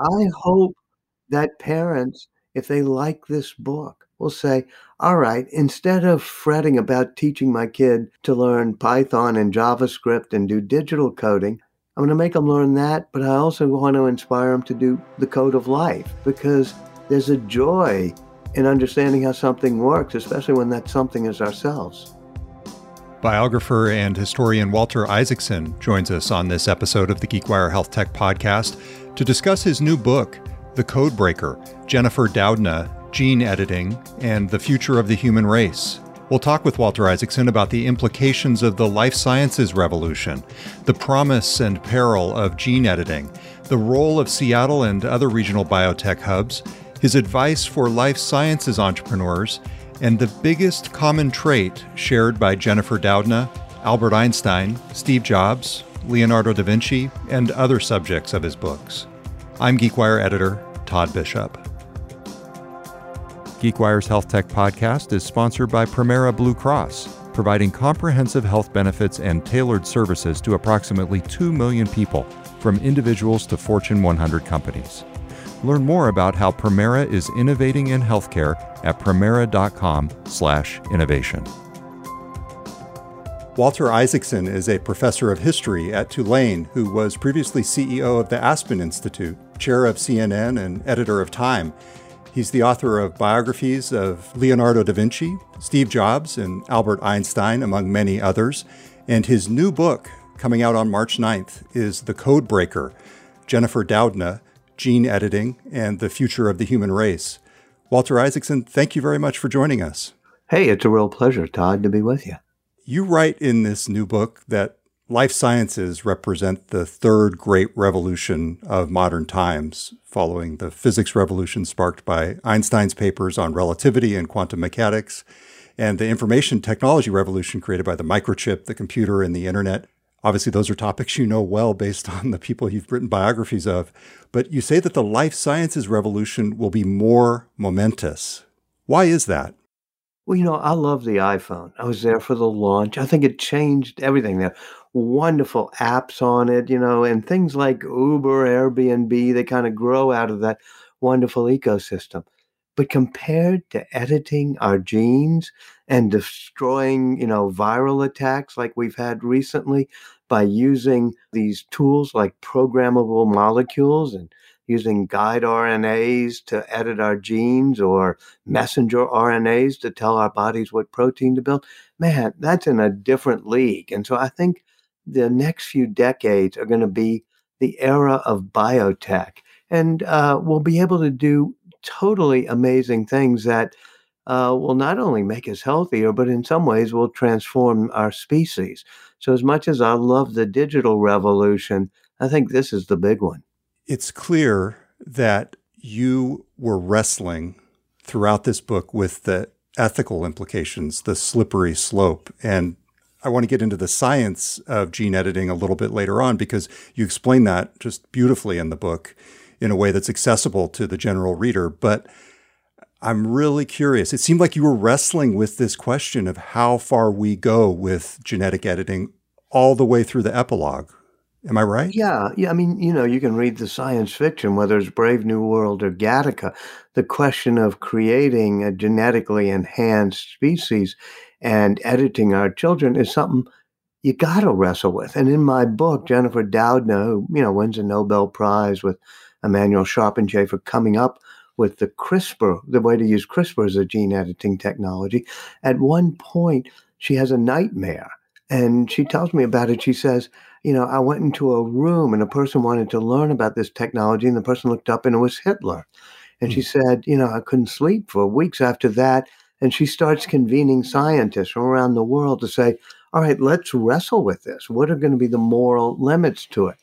I hope that parents, if they like this book, will say, all right, instead of fretting about teaching my kid to learn Python and JavaScript and do digital coding, I'm going to make them learn that, but I also want to inspire them to do the code of life because there's a joy in understanding how something works, especially when that something is ourselves. Biographer and historian Walter Isaacson joins us on this episode of the GeekWire Health Tech podcast to discuss his new book, The Codebreaker Jennifer Doudna, Gene Editing, and the Future of the Human Race. We'll talk with Walter Isaacson about the implications of the life sciences revolution, the promise and peril of gene editing, the role of Seattle and other regional biotech hubs, his advice for life sciences entrepreneurs, and the biggest common trait shared by Jennifer Doudna, Albert Einstein, Steve Jobs, Leonardo da Vinci, and other subjects of his books. I'm GeekWire editor Todd Bishop. GeekWire's Health Tech podcast is sponsored by Premera Blue Cross, providing comprehensive health benefits and tailored services to approximately 2 million people, from individuals to Fortune 100 companies. Learn more about how Premera is innovating in healthcare at premera.com/innovation. Walter Isaacson is a professor of history at Tulane who was previously CEO of the Aspen Institute, chair of CNN, and editor of Time. He's the author of biographies of Leonardo da Vinci, Steve Jobs, and Albert Einstein, among many others. And his new book, coming out on March 9th, is The Codebreaker Jennifer Doudna, Gene Editing, and the Future of the Human Race. Walter Isaacson, thank you very much for joining us. Hey, it's a real pleasure, Todd, to be with you. You write in this new book that life sciences represent the third great revolution of modern times, following the physics revolution sparked by Einstein's papers on relativity and quantum mechanics, and the information technology revolution created by the microchip, the computer, and the internet. Obviously, those are topics you know well based on the people you've written biographies of. But you say that the life sciences revolution will be more momentous. Why is that? Well, you know, I love the iPhone. I was there for the launch. I think it changed everything there. Wonderful apps on it, you know, and things like Uber, Airbnb, they kind of grow out of that wonderful ecosystem. But compared to editing our genes and destroying, you know, viral attacks like we've had recently by using these tools like programmable molecules and using guide RNAs to edit our genes or messenger RNAs to tell our bodies what protein to build, man, that's in a different league. And so I think the next few decades are going to be the era of biotech. And uh, we'll be able to do totally amazing things that uh, will not only make us healthier, but in some ways will transform our species. So, as much as I love the digital revolution, I think this is the big one it's clear that you were wrestling throughout this book with the ethical implications, the slippery slope. And I want to get into the science of gene editing a little bit later on because you explain that just beautifully in the book in a way that's accessible to the general reader. But I'm really curious. It seemed like you were wrestling with this question of how far we go with genetic editing all the way through the epilogue. Am I right? Yeah, yeah. I mean, you know, you can read the science fiction, whether it's Brave New World or Gattaca. The question of creating a genetically enhanced species and editing our children is something you got to wrestle with. And in my book, Jennifer Doudna, who you know wins a Nobel Prize with Emmanuelle Charpentier for coming up with the CRISPR, the way to use CRISPR as a gene editing technology. At one point, she has a nightmare, and she tells me about it. She says you know, I went into a room and a person wanted to learn about this technology, and the person looked up and it was Hitler. And she hmm. said, you know, I couldn't sleep for weeks after that. And she starts convening scientists from around the world to say, all right, let's wrestle with this. What are going to be the moral limits to it?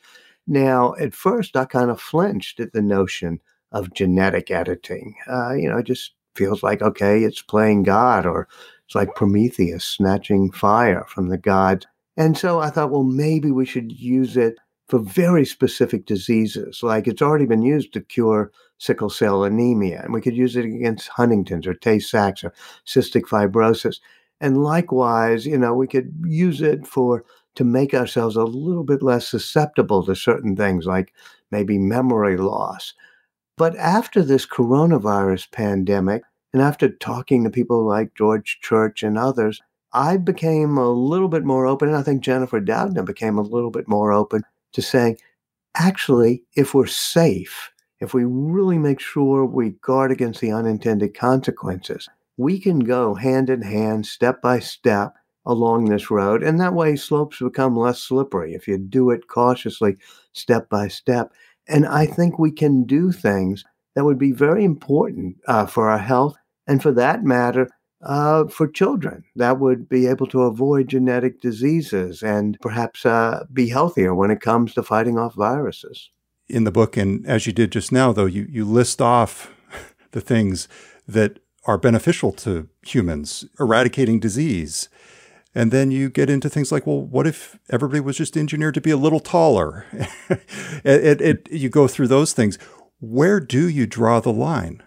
Now, at first, I kind of flinched at the notion of genetic editing. Uh, you know, it just feels like, okay, it's playing God, or it's like Prometheus snatching fire from the gods and so I thought, well, maybe we should use it for very specific diseases. Like it's already been used to cure sickle cell anemia, and we could use it against Huntington's or Tay Sachs or cystic fibrosis. And likewise, you know, we could use it for to make ourselves a little bit less susceptible to certain things like maybe memory loss. But after this coronavirus pandemic, and after talking to people like George Church and others, I became a little bit more open, and I think Jennifer Doudna became a little bit more open to saying, actually, if we're safe, if we really make sure we guard against the unintended consequences, we can go hand in hand, step by step along this road. And that way, slopes become less slippery if you do it cautiously, step by step. And I think we can do things that would be very important uh, for our health and, for that matter, uh, for children that would be able to avoid genetic diseases and perhaps uh, be healthier when it comes to fighting off viruses. In the book, and as you did just now, though, you, you list off the things that are beneficial to humans, eradicating disease. And then you get into things like, well, what if everybody was just engineered to be a little taller? it, it, it, you go through those things. Where do you draw the line?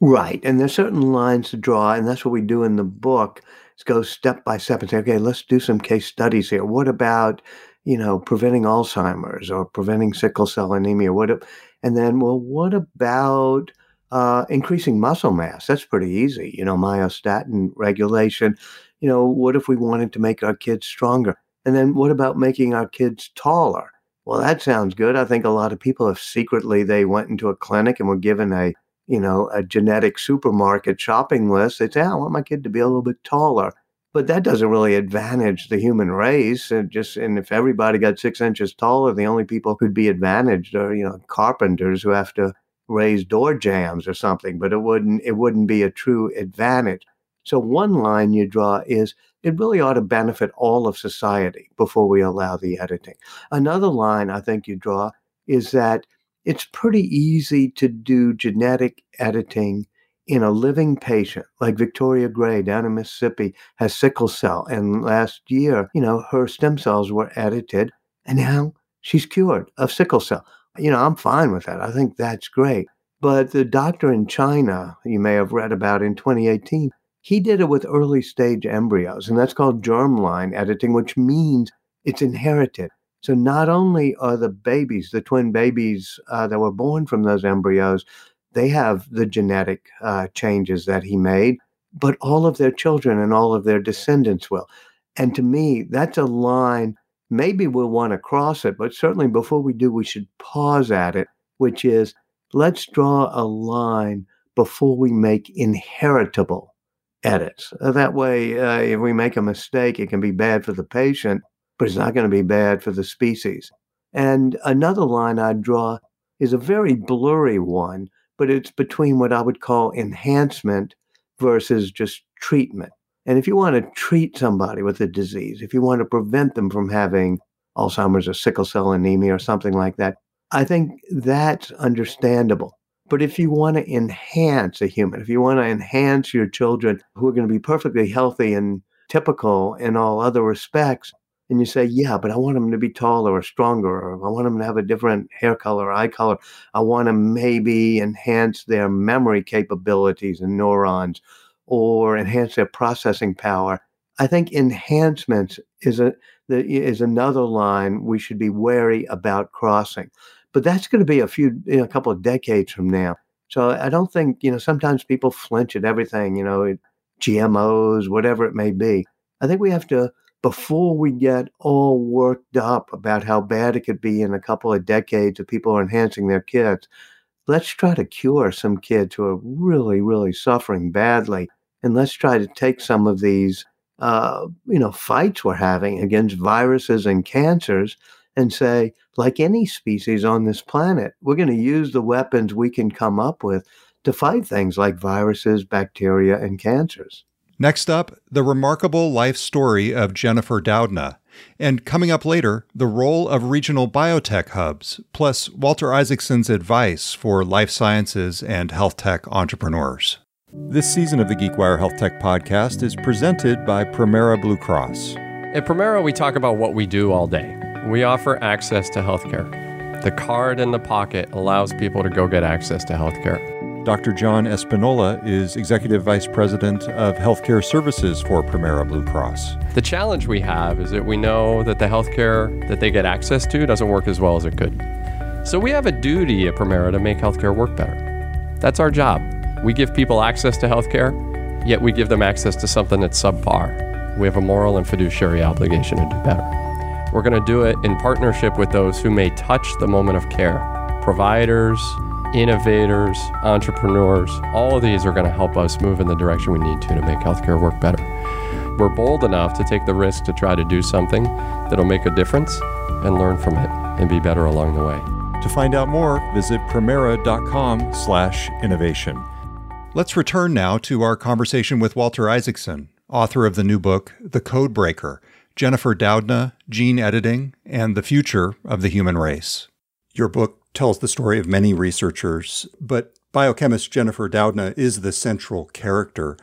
Right. And there's certain lines to draw, and that's what we do in the book is go step by step and say, okay, let's do some case studies here. What about, you know, preventing Alzheimer's or preventing sickle cell anemia? What and then, well, what about uh, increasing muscle mass? That's pretty easy. You know, myostatin regulation. You know, what if we wanted to make our kids stronger? And then what about making our kids taller? Well, that sounds good. I think a lot of people, have secretly they went into a clinic and were given a you know, a genetic supermarket shopping list, they'd say, I want my kid to be a little bit taller. But that doesn't really advantage the human race. And just and if everybody got six inches taller, the only people who'd be advantaged are, you know, carpenters who have to raise door jambs or something, but it wouldn't it wouldn't be a true advantage. So one line you draw is it really ought to benefit all of society before we allow the editing. Another line I think you draw is that it's pretty easy to do genetic editing in a living patient, like Victoria Gray down in Mississippi has sickle cell. And last year, you know, her stem cells were edited and now she's cured of sickle cell. You know, I'm fine with that. I think that's great. But the doctor in China, you may have read about in 2018, he did it with early stage embryos, and that's called germline editing, which means it's inherited. So not only are the babies, the twin babies uh, that were born from those embryos, they have the genetic uh, changes that he made, but all of their children and all of their descendants will. And to me, that's a line. Maybe we'll want to cross it, but certainly before we do, we should pause at it, which is let's draw a line before we make inheritable edits. Uh, that way, uh, if we make a mistake, it can be bad for the patient but it's not going to be bad for the species. And another line I'd draw is a very blurry one, but it's between what I would call enhancement versus just treatment. And if you want to treat somebody with a disease, if you want to prevent them from having Alzheimer's or sickle cell anemia or something like that, I think that's understandable. But if you want to enhance a human, if you want to enhance your children who are going to be perfectly healthy and typical in all other respects, and you say, yeah, but I want them to be taller or stronger, or I want them to have a different hair color, eye color. I want to maybe enhance their memory capabilities and neurons, or enhance their processing power. I think enhancements is a is another line we should be wary about crossing, but that's going to be a few, you know, a couple of decades from now. So I don't think you know. Sometimes people flinch at everything, you know, GMOs, whatever it may be. I think we have to before we get all worked up about how bad it could be in a couple of decades if people are enhancing their kids, let's try to cure some kids who are really, really suffering badly. And let's try to take some of these, uh, you know, fights we're having against viruses and cancers and say, like any species on this planet, we're going to use the weapons we can come up with to fight things like viruses, bacteria, and cancers. Next up, the remarkable life story of Jennifer Doudna. And coming up later, the role of regional biotech hubs, plus Walter Isaacson's advice for life sciences and health tech entrepreneurs. This season of the GeekWire Health Tech Podcast is presented by Premera Blue Cross. At Premera, we talk about what we do all day. We offer access to healthcare. The card in the pocket allows people to go get access to healthcare. Dr. John Espinola is Executive Vice President of Healthcare Services for Premera Blue Cross. The challenge we have is that we know that the healthcare that they get access to doesn't work as well as it could. So we have a duty at Premera to make healthcare work better. That's our job. We give people access to healthcare, yet we give them access to something that's subpar. We have a moral and fiduciary obligation to do better. We're going to do it in partnership with those who may touch the moment of care providers, innovators, entrepreneurs. All of these are going to help us move in the direction we need to to make healthcare work better. We're bold enough to take the risk to try to do something that'll make a difference and learn from it and be better along the way. To find out more, visit premera.com slash innovation. Let's return now to our conversation with Walter Isaacson, author of the new book, The Code Breaker, Jennifer Doudna, Gene Editing, and the Future of the Human Race. Your book tells the story of many researchers, but biochemist Jennifer Doudna is the central character.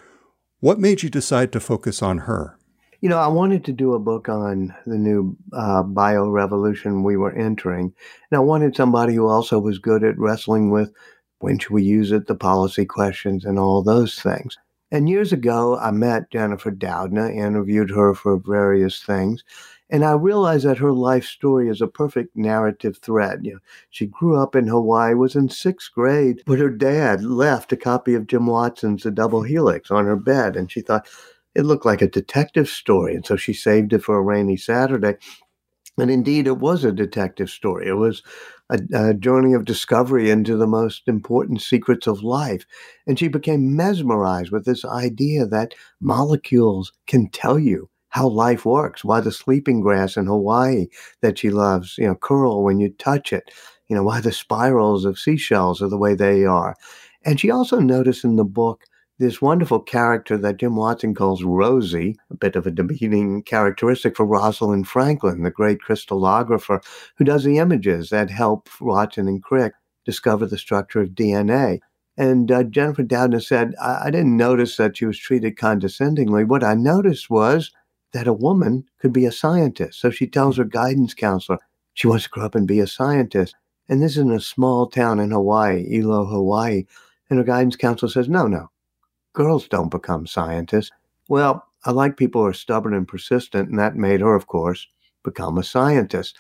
What made you decide to focus on her? You know, I wanted to do a book on the new uh, bio revolution we were entering. And I wanted somebody who also was good at wrestling with when should we use it, the policy questions, and all those things. And years ago, I met Jennifer Doudna, interviewed her for various things. And I realized that her life story is a perfect narrative thread. You know, she grew up in Hawaii, was in sixth grade, but her dad left a copy of Jim Watson's The Double Helix on her bed. And she thought, it looked like a detective story. And so she saved it for a rainy Saturday. And indeed, it was a detective story. It was a, a, journey of discovery into the most important secrets of life. And she became mesmerized with this idea that molecules can tell you how life works, why the sleeping grass in Hawaii that she loves, you know, curl when you touch it, you know, why the spirals of seashells are the way they are. And she also noticed in the book this wonderful character that Jim Watson calls Rosie, a bit of a demeaning characteristic for Rosalind Franklin, the great crystallographer who does the images that help Watson and Crick discover the structure of DNA. And uh, Jennifer Doudna said, I-, I didn't notice that she was treated condescendingly. What I noticed was that a woman could be a scientist. So she tells hmm. her guidance counselor she wants to grow up and be a scientist. And this is in a small town in Hawaii, Hilo, Hawaii. And her guidance counselor says, no, no, girls don't become scientists. Well, I like people who are stubborn and persistent, and that made her, of course, become a scientist.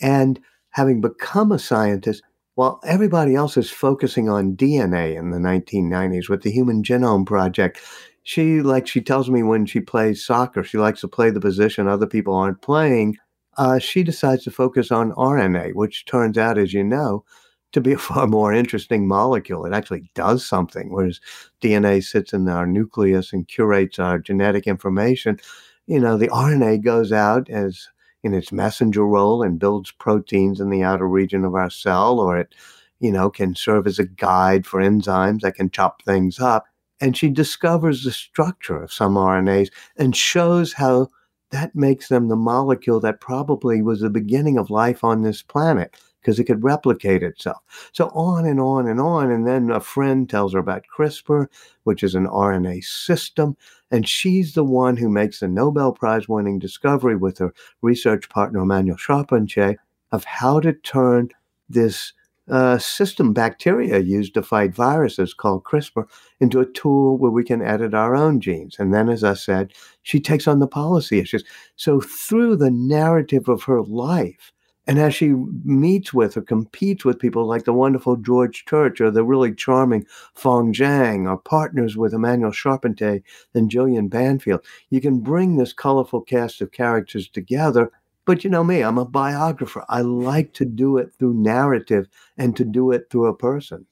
And having become a scientist, while everybody else is focusing on DNA in the 1990s with the Human Genome Project, she, like she tells me when she plays soccer, she likes to play the position other people aren't playing. Uh, she decides to focus on RNA, which turns out, as you know, to be a far more interesting molecule. It actually does something, whereas DNA sits in our nucleus and curates our genetic information. You know, the RNA goes out as in its messenger role and builds proteins in the outer region of our cell, or it, you know, can serve as a guide for enzymes that can chop things up. And she discovers the structure of some RNAs and shows how that makes them the molecule that probably was the beginning of life on this planet because it could replicate itself. So on and on and on. And then a friend tells her about CRISPR, which is an RNA system. And she's the one who makes the Nobel Prize winning discovery with her research partner, Emmanuelle Charpentier, of how to turn this uh, system bacteria used to fight viruses called CRISPR into a tool where we can edit our own genes. And then, as I said, she takes on the policy issues. So, through the narrative of her life, and as she meets with or competes with people like the wonderful George Church or the really charming Feng Zhang or partners with Emmanuelle Charpentier and Jillian Banfield, you can bring this colorful cast of characters together. But you know me, I'm a biographer. I like to do it through narrative and to do it through a person.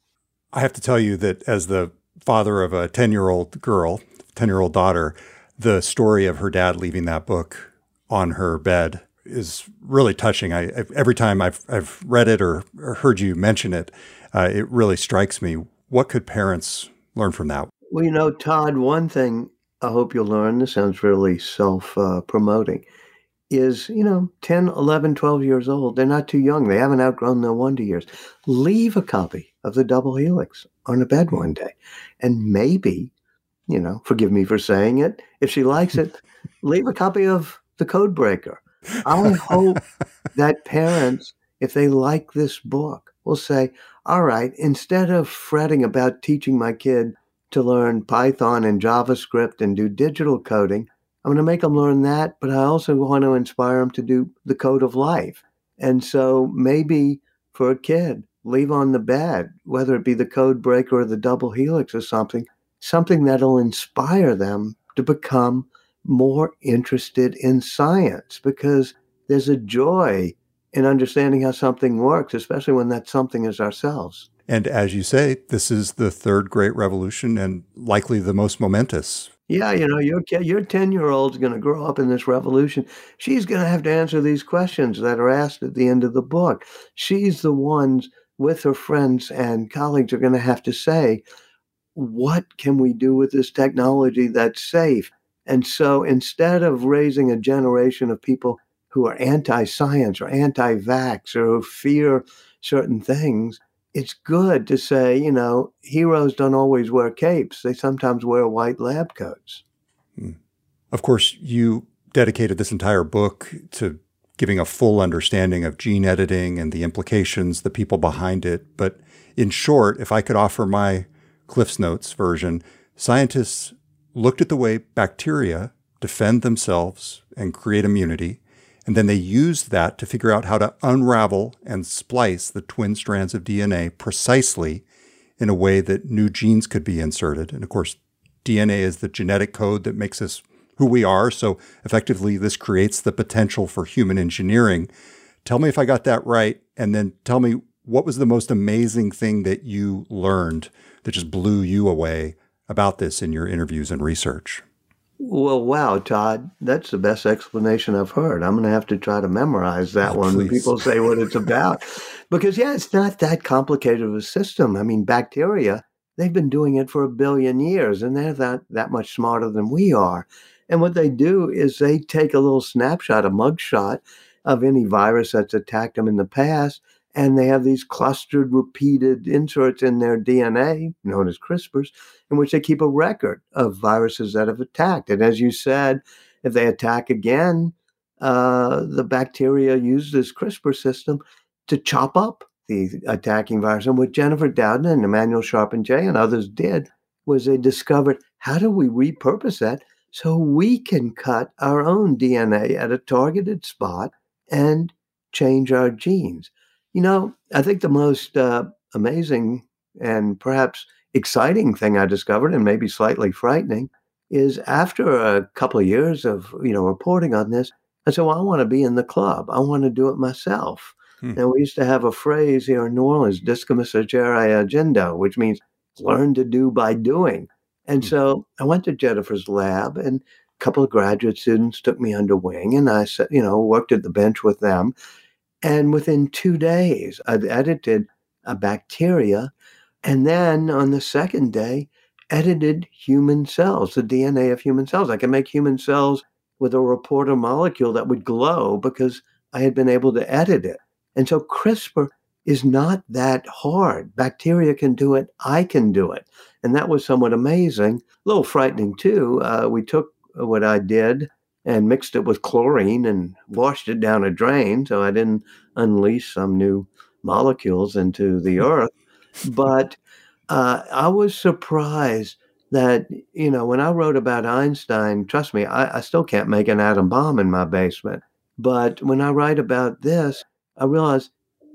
I have to tell you that as the father of a 10 year old girl, 10 year old daughter, the story of her dad leaving that book on her bed is really touching. I, every time I've I've read it or, or heard you mention it, uh, it really strikes me. What could parents learn from that? Well, you know, Todd, one thing I hope you'll learn. This sounds really self uh, promoting. Is, you know, 10, 11, 12 years old. They're not too young. They haven't outgrown their wonder years. Leave a copy of the double helix on a bed one day. And maybe, you know, forgive me for saying it, if she likes it, leave a copy of The Code Breaker I hope that parents, if they like this book, will say, all right, instead of fretting about teaching my kid to learn Python and JavaScript and do digital coding, I'm going to make them learn that, but I also want to inspire them to do the code of life. And so maybe for a kid, leave on the bed, whether it be the code breaker or the double helix or something, something that'll inspire them to become more interested in science because there's a joy in understanding how something works, especially when that something is ourselves. And as you say, this is the third great revolution and likely the most momentous. Yeah, you know, your your 10 year old's going to grow up in this revolution. She's going to have to answer these questions that are asked at the end of the book. She's the ones with her friends and colleagues are going to have to say, what can we do with this technology that's safe? And so instead of raising a generation of people who are anti science or anti vax or who fear certain things, it's good to say, you know, heroes don't always wear capes, they sometimes wear white lab coats. Hmm. Of course, you dedicated this entire book to giving a full understanding of gene editing and the implications, the people behind it. But in short, if I could offer my Cliff's Notes version, scientists looked at the way bacteria defend themselves and create immunity, and then they used that to figure out how to unravel and splice the twin strands of DNA precisely in a way that new genes could be inserted. And of course, DNA is the genetic code that makes us who we are. So effectively, this creates the potential for human engineering. Tell me if I got that right. And then tell me what was the most amazing thing that you learned that just blew you away about this in your interviews and research? Well, wow, Todd, that's the best explanation I've heard. I'm going to have to try to memorize that oh, one when people say what it's about. because, yeah, it's not that complicated of a system. I mean, bacteria, they've been doing it for a billion years, and they're that, that much smarter than we are. And what they do is they take a little snapshot, a mugshot of any virus that's attacked them in the past, and they have these clustered, repeated inserts in their DNA, known as CRISPRs, in which they keep a record of viruses that have attacked. And as you said, if they attack again, uh, the bacteria use this CRISPR system to chop up the attacking virus. And what Jennifer Doudna and Emmanuelle Charpentier and others did was they discovered how do we repurpose that so we can cut our own DNA at a targeted spot and change our genes. You know, I think the most uh, amazing and perhaps exciting thing I discovered, and maybe slightly frightening, is after a couple of years of you know reporting on this, I said, "Well, I want to be in the club. I want to do it myself." Hmm. And we used to have a phrase here in New Orleans, "Discimus agere agendo," which means learn to do by doing. And hmm. so I went to Jennifer's lab, and a couple of graduate students took me under wing, and I said, you know, worked at the bench with them. And within two days, I'd edited a bacteria. And then on the second day, edited human cells, the DNA of human cells. I can make human cells with a reporter molecule that would glow because I had been able to edit it. And so CRISPR is not that hard. Bacteria can do it. I can do it. And that was somewhat amazing. A little frightening, too. Uh, we took what I did and mixed it with chlorine and washed it down a drain so I didn't unleash some new molecules into the hmm. earth. But uh, I was surprised that, you know, when I wrote about Einstein, trust me, I, I still can't make an atom bomb in my basement. But when I write about this, I realize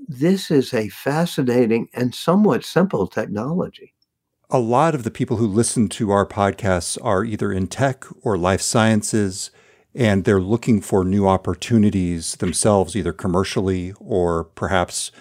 this is a fascinating and somewhat simple technology. A lot of the people who listen to our podcasts are either in tech or life sciences and they're looking for new opportunities themselves, either commercially or perhaps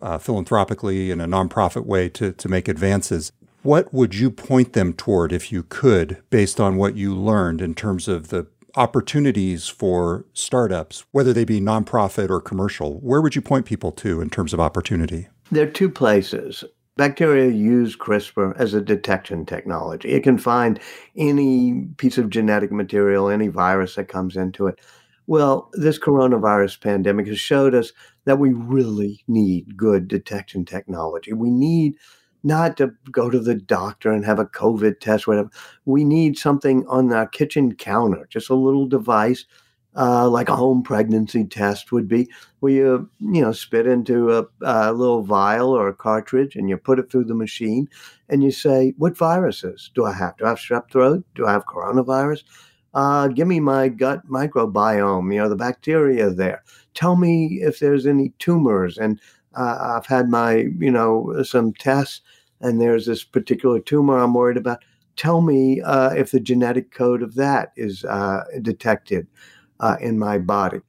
uh, philanthropically in a nonprofit way to, to make advances. What would you point them toward if you could, based on what you learned in terms of the opportunities for startups, whether they be nonprofit or commercial? Where would you point people to in terms of opportunity? There are two places. Bacteria use CRISPR as a detection technology. It can find any piece of genetic material, any virus that comes into it. Well, this coronavirus pandemic has showed us that we really need good detection technology. We need not to go to the doctor and have a COVID test, whatever. We need something on our kitchen counter, just a little device uh, like a home pregnancy test would be, where you you know spit into a, a, little vial or a cartridge and you put it through the machine, and you say, "What viruses do I have? Do I have strep throat? Do I have coronavirus? Uh, give me my gut microbiome. You know the bacteria there. Tell me if there's any tumors and uh, I've had my, you know, some tests, and there's this particular tumor I'm worried about. Tell me uh, if the genetic code of that is uh, detected uh, in my body.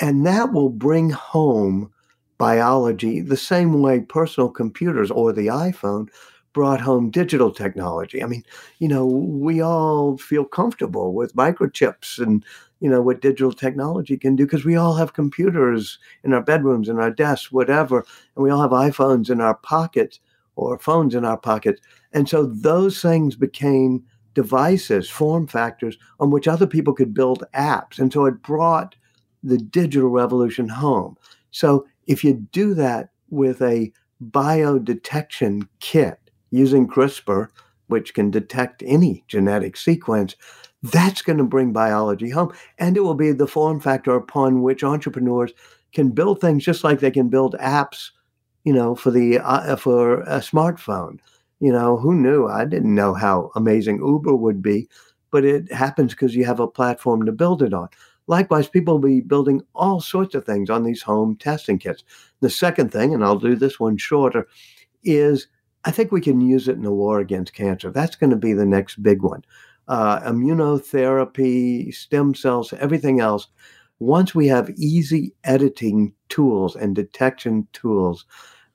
And that will bring home biology the same way personal computers or the iPhone brought home digital technology. I mean, you know, we all feel comfortable with microchips and, you know, what digital technology can do because we all have computers in our bedrooms, in our desks, whatever, and we all have iPhones in our pockets or phones in our pockets. And so those things became devices, form factors on which other people could build apps. And so it brought the digital revolution home. So if you do that with a biodetection kit using CRISPR, which can detect any genetic sequence, that's going to bring biology home. And it will be the form factor upon which entrepreneurs can build things just like they can build apps, you know, for the uh, for a smartphone. You know, who knew? I didn't know how amazing Uber would be, but it happens because you have a platform to build it on. Likewise, people will be building all sorts of things on these home testing kits. The second thing, and I'll do this one shorter, is I think we can use it in the war against cancer. That's going to be the next big one. Uh, immunotherapy, stem cells, everything else. Once we have easy editing tools and detection tools,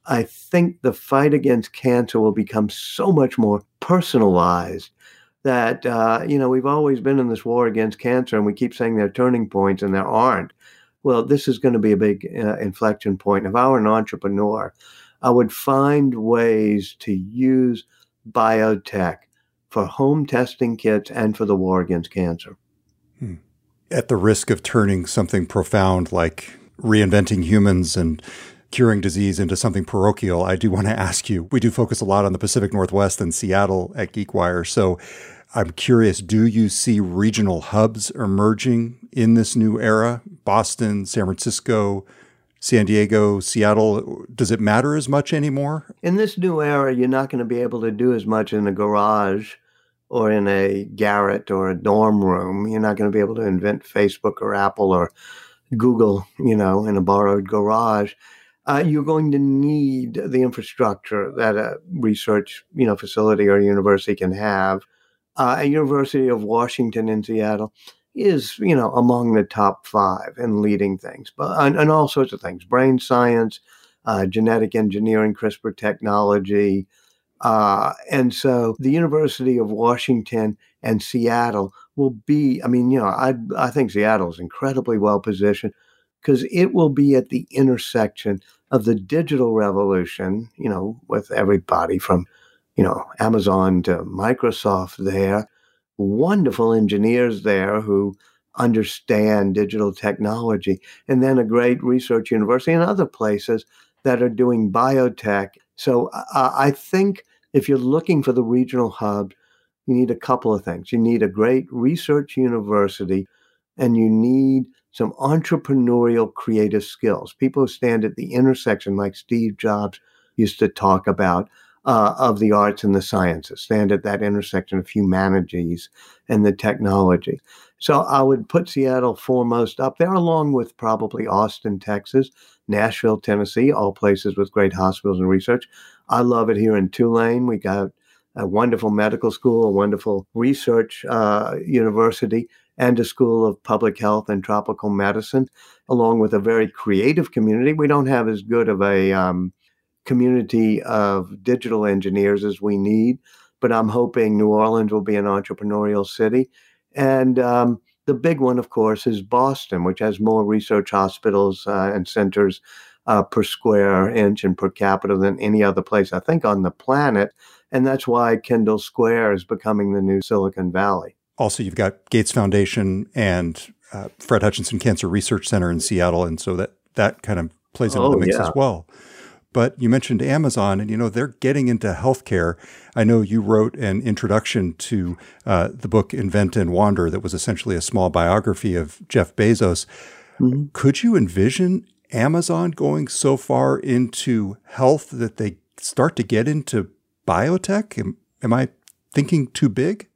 I think the fight against cancer will become so much more personalized that uh, you know we've always been in this war against cancer, and we keep saying there are turning points, and there aren't. Well, this is going to be a big uh, inflection point. If I were an entrepreneur, I would find ways to use biotech for home testing kits and for the war against cancer. Hmm. At the risk of turning something profound like reinventing humans and curing disease into something parochial, I do want to ask you. We do focus a lot on the Pacific Northwest and Seattle at GeekWire. So I'm curious, do you see regional hubs emerging in this new era? Boston, San Francisco, San Diego, Seattle, does it matter as much anymore? In this new era, you're not going to be able to do as much in a garage or in a garret or a dorm room. You're not going to be able to invent Facebook or Apple or Google, you know, in a borrowed garage uh, you're going to need the infrastructure that a research you know facility or university can have. Uh, a University of Washington in Seattle is you know among the top five in leading things, but and, and all sorts of things: brain science, uh, genetic engineering, CRISPR technology. Uh, and so the University of Washington and Seattle will be, I mean, you know, I, I think Seattle is incredibly well positioned because it will be at the intersection of the digital revolution, you know, with everybody from, you know, Amazon to Microsoft there, wonderful engineers there who understand digital technology, and then a great research university and other places that are doing biotech. So uh, I think if you're looking for the regional hub, you need a couple of things. You need a great research university, and you need some entrepreneurial creative skills. People who stand at the intersection, like Steve Jobs used to talk about, uh, of the arts and the sciences, stand at that intersection of humanities and the technology. So I would put Seattle foremost up there, along with probably Austin, Texas, Nashville, Tennessee, all places with great hospitals and research. I love it here in Tulane. We got a wonderful medical school, a wonderful research uh, university and a school of public health and tropical medicine, along with a very creative community. We don't have as good of a um, community of digital engineers as we need, but I'm hoping New Orleans will be an entrepreneurial city. And um, the big one, of course, is Boston, which has more research hospitals uh, and centers uh, per square inch and per capita than any other place, I think, on the planet. And that's why Kendall Square is becoming the new Silicon Valley also you've got Gates Foundation and uh, Fred Hutchinson Cancer Research Center in Seattle, and so that that kind of plays into oh, the mix yeah. as well. But you mentioned Amazon, and you know they're getting into healthcare. I know you wrote an introduction to uh, the book Invent and Wander that was essentially a small biography of Jeff Bezos. Mm-hmm. Could you envision Amazon going so far into health that they start to get into biotech? Am, am I thinking too big?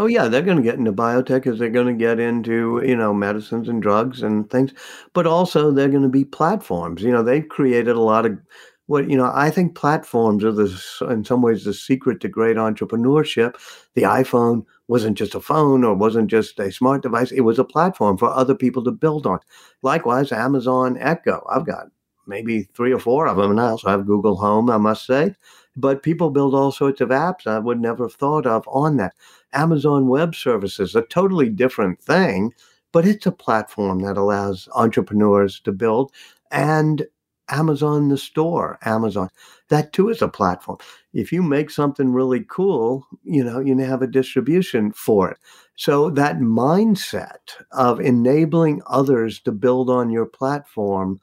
Oh yeah, they're going to get into biotech as they're going to get into you know medicines and drugs and things, but also they're going to be platforms. You know, they've created a lot of what you know. I think platforms are the in some ways the secret to great entrepreneurship. The iPhone wasn't just a phone or wasn't just a smart device; it was a platform for other people to build on. Likewise, Amazon Echo. I've got maybe three or four of them now. So I have Google Home, I must say. But people build all sorts of apps I would never have thought of on that. Amazon Web Services, a totally different thing, but it's a platform that allows entrepreneurs to build. And Amazon, the store, Amazon, that too is a platform. If you make something really cool, you know, you have a distribution for it. So that mindset of enabling others to build on your platform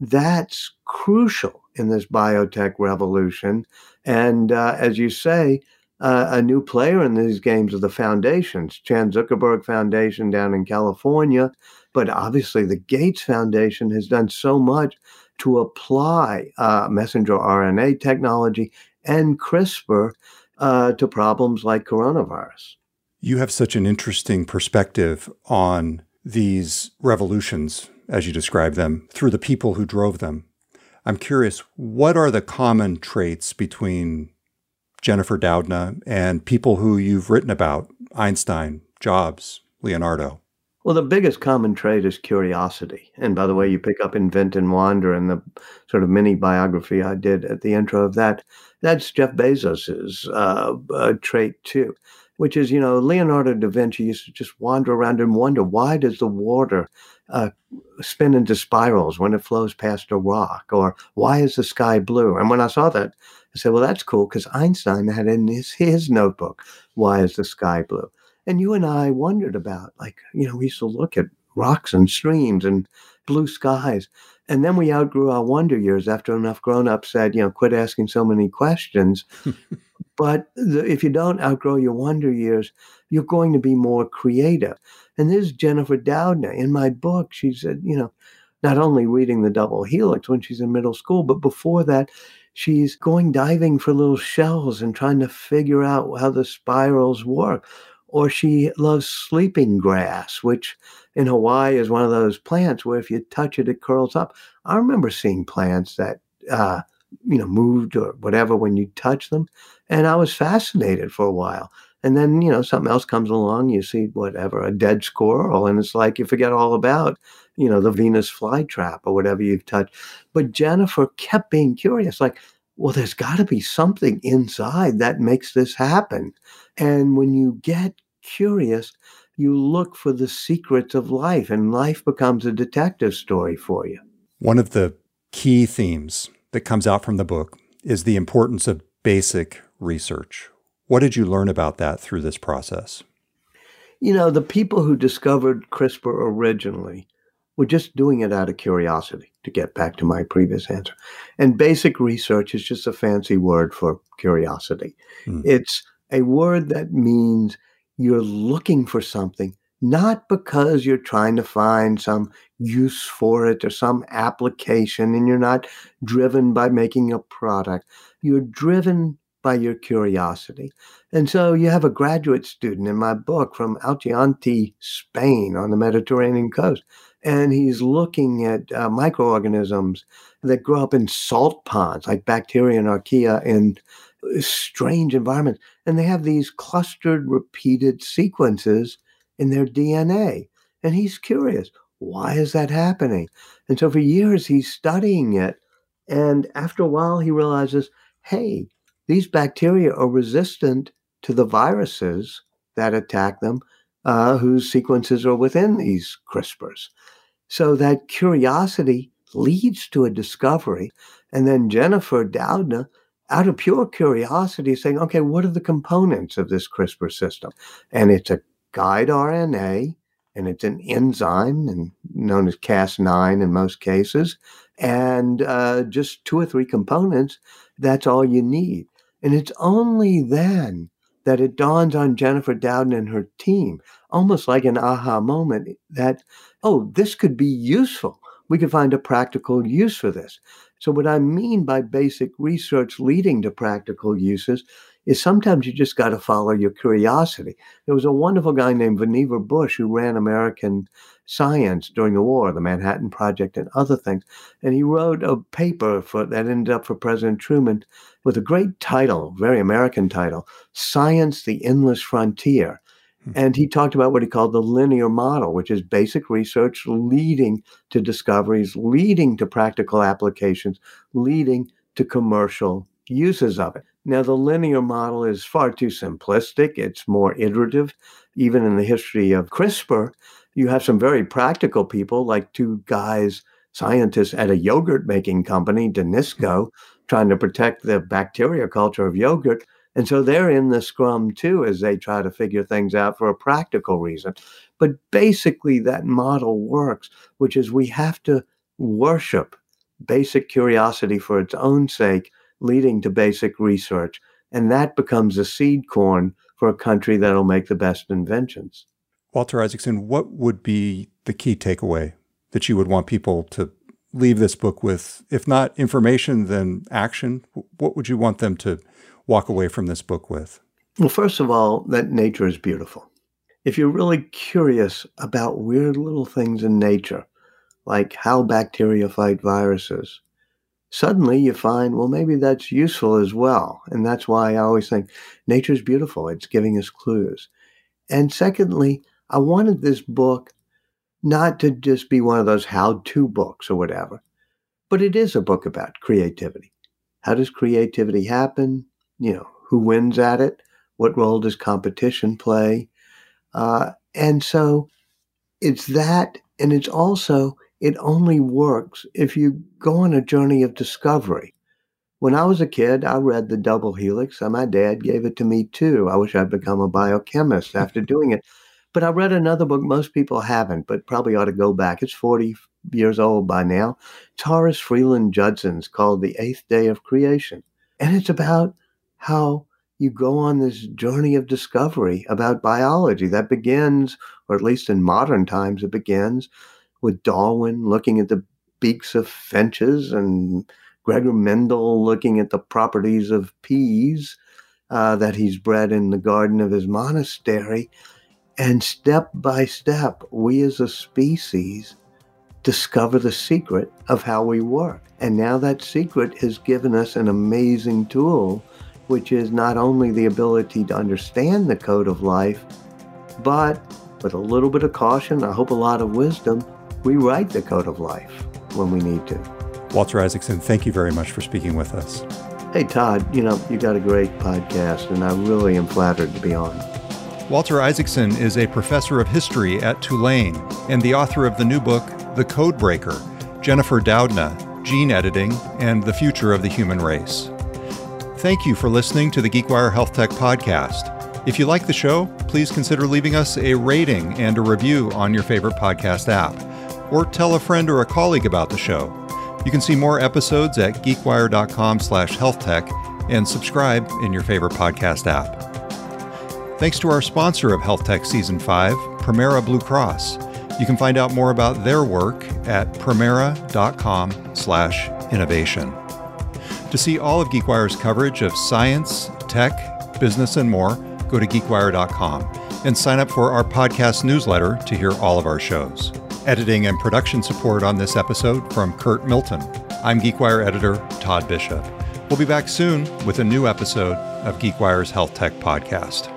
that's crucial in this biotech revolution. And uh, as you say, uh, a new player in these games are the foundations, Chan Zuckerberg Foundation down in California. But obviously, the Gates Foundation has done so much to apply uh, messenger RNA technology and CRISPR uh, to problems like coronavirus. You have such an interesting perspective on these revolutions as you describe them, through the people who drove them. I'm curious, what are the common traits between Jennifer Doudna and people who you've written about, Einstein, Jobs, Leonardo? Well, the biggest common trait is curiosity. And by the way, you pick up Invent and Wander and the sort of mini biography I did at the intro of that. That's Jeff Bezos's uh, uh, trait too, which is, you know, Leonardo da Vinci used to just wander around and wonder why does the water uh, spin into spirals when it flows past a rock? Or why is the sky blue? And when I saw that, I said, well, that's cool because Einstein had in his, his notebook, why is the sky blue? And you and I wondered about, like, you know, we used to look at rocks and streams and blue skies. And then we outgrew our wonder years after enough grown ups said, you know, quit asking so many questions. but the, if you don't outgrow your wonder years, you're going to be more creative. And this is Jennifer Doudna. In my book, she said, you know, not only reading the double helix when she's in middle school, but before that, she's going diving for little shells and trying to figure out how the spirals work. Or she loves sleeping grass, which in Hawaii is one of those plants where if you touch it, it curls up. I remember seeing plants that, uh, you know, moved or whatever when you touch them. And I was fascinated for a while. And then, you know, something else comes along, you see whatever, a dead squirrel, and it's like you forget all about, you know, the Venus flytrap or whatever you've touched. But Jennifer kept being curious, like, well, there's got to be something inside that makes this happen. And when you get curious, you look for the secrets of life, and life becomes a detective story for you. One of the key themes that comes out from the book is the importance of basic research. What did you learn about that through this process? You know, the people who discovered CRISPR originally were just doing it out of curiosity, to get back to my previous answer. And basic research is just a fancy word for curiosity. Mm. It's a word that means you're looking for something, not because you're trying to find some use for it or some application, and you're not driven by making a product. You're driven by your curiosity. And so you have a graduate student in my book from Alicante, Spain, on the Mediterranean coast. And he's looking at uh, microorganisms that grow up in salt ponds, like bacteria and archaea, in strange environments. And they have these clustered, repeated sequences in their DNA. And he's curious why is that happening? And so for years, he's studying it. And after a while, he realizes hey, these bacteria are resistant to the viruses that attack them, uh, whose sequences are within these CRISPRs. So that curiosity leads to a discovery. And then Jennifer Doudna, out of pure curiosity, saying, okay, what are the components of this CRISPR system? And it's a guide RNA, and it's an enzyme and known as Cas9 in most cases, and uh, just two or three components. That's all you need. And it's only then that it dawns on Jennifer Doudna and her team, almost like an aha moment, that, oh, this could be useful. We could find a practical use for this. So, what I mean by basic research leading to practical uses is sometimes you just got to follow your curiosity. There was a wonderful guy named Vannevar Bush who ran American science during the war, the Manhattan Project, and other things. And he wrote a paper for, that ended up for President Truman with a great title, very American title Science, the Endless Frontier. Hmm. And he talked about what he called the linear model, which is basic research leading to discoveries, leading to practical applications, leading to commercial uses of it. Now, the linear model is far too simplistic. It's more iterative. Even in the history of CRISPR, you have some very practical people, like two guys, scientists at a yogurt making company, Danisco, mm-hmm. trying to protect the bacteria culture of yogurt. And so they're in the scrum too as they try to figure things out for a practical reason. But basically, that model works, which is we have to worship basic curiosity for its own sake, leading to basic research. And that becomes a seed corn for a country that'll make the best inventions. Walter Isaacson, what would be the key takeaway that you would want people to leave this book with? If not information, then action. What would you want them to walk away from this book with? Well, first of all, that nature is beautiful. If you're really curious about weird little things in nature, like how bacteria fight viruses, suddenly you find, well, maybe that's useful as well. And that's why I always think nature's beautiful. It's giving us clues. And secondly, I wanted this book not to just be one of those how to books or whatever, but it is a book about creativity. How does creativity happen? You know, who wins at it? What role does competition play? Uh, and so it's that, and it's also, it only works if you go on a journey of discovery. When I was a kid, I read The Double Helix, and my dad gave it to me too. I wish I'd become a biochemist after doing it. But I read another book most people haven't, but probably ought to go back. It's 40 years old by now. It's Horace Freeland Judson's called The Eighth Day of Creation. And it's about how you go on this journey of discovery about biology that begins, or at least in modern times, it begins with Darwin looking at the beaks of finches and Gregor Mendel looking at the properties of peas uh, that he's bred in the garden of his monastery. And step by step, we as a species discover the secret of how we work. And now that secret has given us an amazing tool, which is not only the ability to understand the code of life, but with a little bit of caution, I hope a lot of wisdom, we write the code of life when we need to. Walter Isaacson, thank you very much for speaking with us. Hey, Todd, you know, you got a great podcast, and I really am flattered to be on. Walter Isaacson is a professor of history at Tulane and the author of the new book, The Codebreaker Jennifer Doudna, Gene Editing and the Future of the Human Race. Thank you for listening to the GeekWire Health Tech Podcast. If you like the show, please consider leaving us a rating and a review on your favorite podcast app, or tell a friend or a colleague about the show. You can see more episodes at geekwire.com/healthtech and subscribe in your favorite podcast app. Thanks to our sponsor of Health Tech Season 5, Premera Blue Cross. You can find out more about their work at premera.com slash innovation. To see all of GeekWire's coverage of science, tech, business, and more, go to geekwire.com and sign up for our podcast newsletter to hear all of our shows. Editing and production support on this episode from Curt Milton. I'm GeekWire editor Todd Bishop. We'll be back soon with a new episode of GeekWire's Health Tech Podcast.